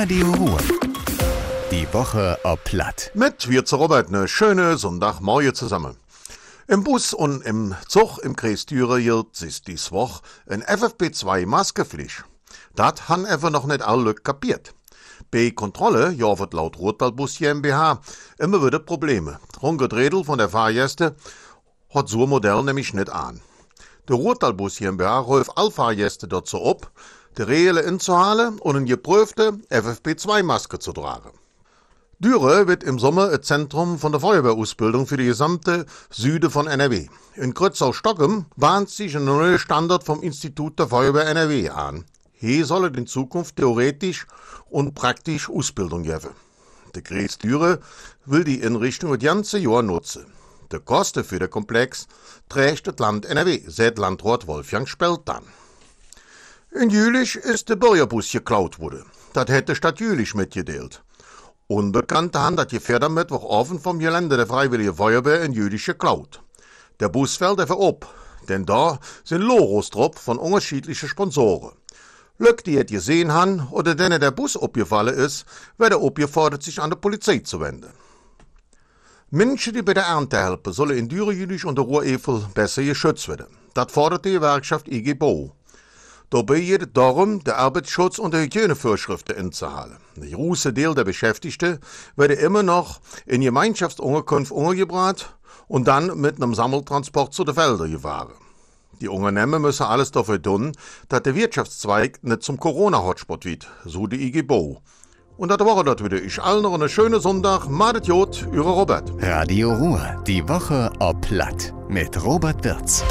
Radio Ruhr. Die Woche ob Platt. Mit wir zu Robert eine schöne Sonntagmorgen zusammen. Im Bus und im Zug im Kreis Dürer gilt ist dies Woche ein FFP2 Maskepflicht. Das han einfach noch nicht alle kapiert. Bei Kontrolle, ja, wird laut Rotwaldbus GmbH immer wieder Probleme. Rungedredel von der Fahrgäste hat so ein Modell nämlich nicht an. Der Rotwaldbus GmbH ruft all Fahrgäste dazu ab, die Regeln inzuhalen und eine geprüfte FFP2-Maske zu tragen. Düre wird im Sommer ein Zentrum von der Feuerwehrausbildung für die gesamte Süde von NRW. In Krötzau-Stockem bahnt sich ein neuer Standard vom Institut der Feuerwehr NRW an. Hier soll in Zukunft theoretisch und praktisch Ausbildung geben. Der Kreis Düre will die Einrichtung das ganze Jahr nutzen. Die Kosten für den Komplex trägt das Land NRW, seit Landrat Wolfgang Speltan. In Jülich ist der Bürgerbus geklaut worden. Das hätte Stadt Jülich mitgedeelt. Unbekannte haben das Gefährder Mittwoch offen vom Gelände der Freiwillige Feuerwehr in Jülich geklaut. Der Bus fällt einfach ab, denn da sind Logos drauf von unterschiedlichen Sponsoren. Lück, die het gesehen han oder denen der Bus abgefallen ist, werden aufgefordert, sich an die Polizei zu wenden. Menschen, die bei der Ernte helfen, sollen in Dürrejülich und der Ruhrevel besser geschützt werden. Das fordert die Gewerkschaft IG Bau. Dabei geht es darum, den Arbeitsschutz und die Hygienevorschriften einzuhalten. Der große Teil der Beschäftigten werden immer noch in Gemeinschaftsunterkunft untergebracht und dann mit einem Sammeltransport zu den Feldern gefahren. Die Unternehmen müssen alles dafür tun, dass der Wirtschaftszweig nicht zum Corona-Hotspot wird, so die IG Bau. Und das war das wieder. Ich allen noch einen schönen Sonntag. Madet Jod, Ihre Robert. Radio Ruhr. Die Woche ob Platt. Mit Robert Wirz.